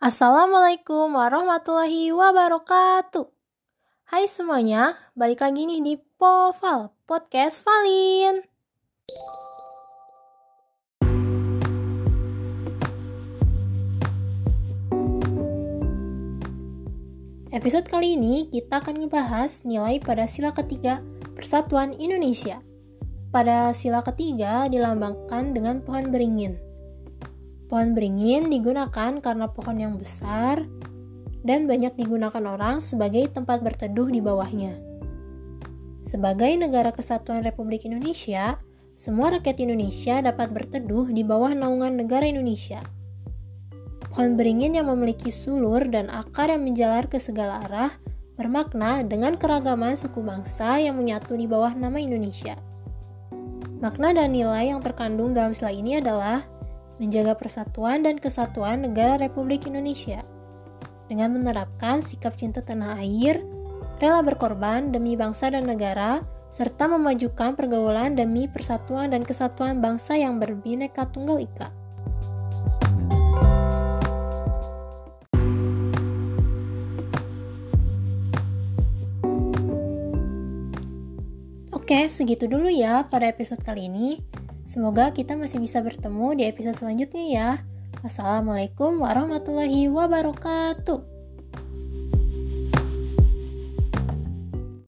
Assalamualaikum warahmatullahi wabarakatuh. Hai semuanya, balik lagi nih di Poval, Podcast Valin. Episode kali ini kita akan ngebahas nilai pada sila ketiga Persatuan Indonesia. Pada sila ketiga dilambangkan dengan pohon beringin. Pohon beringin digunakan karena pohon yang besar dan banyak digunakan orang sebagai tempat berteduh di bawahnya. Sebagai negara kesatuan Republik Indonesia, semua rakyat Indonesia dapat berteduh di bawah naungan negara Indonesia. Pohon beringin yang memiliki sulur dan akar yang menjalar ke segala arah bermakna dengan keragaman suku bangsa yang menyatu di bawah nama Indonesia. Makna dan nilai yang terkandung dalam sila ini adalah menjaga persatuan dan kesatuan negara Republik Indonesia dengan menerapkan sikap cinta tanah air, rela berkorban demi bangsa dan negara, serta memajukan pergaulan demi persatuan dan kesatuan bangsa yang berbineka tunggal ika. Oke, segitu dulu ya pada episode kali ini. Semoga kita masih bisa bertemu di episode selanjutnya ya. Wassalamualaikum warahmatullahi wabarakatuh.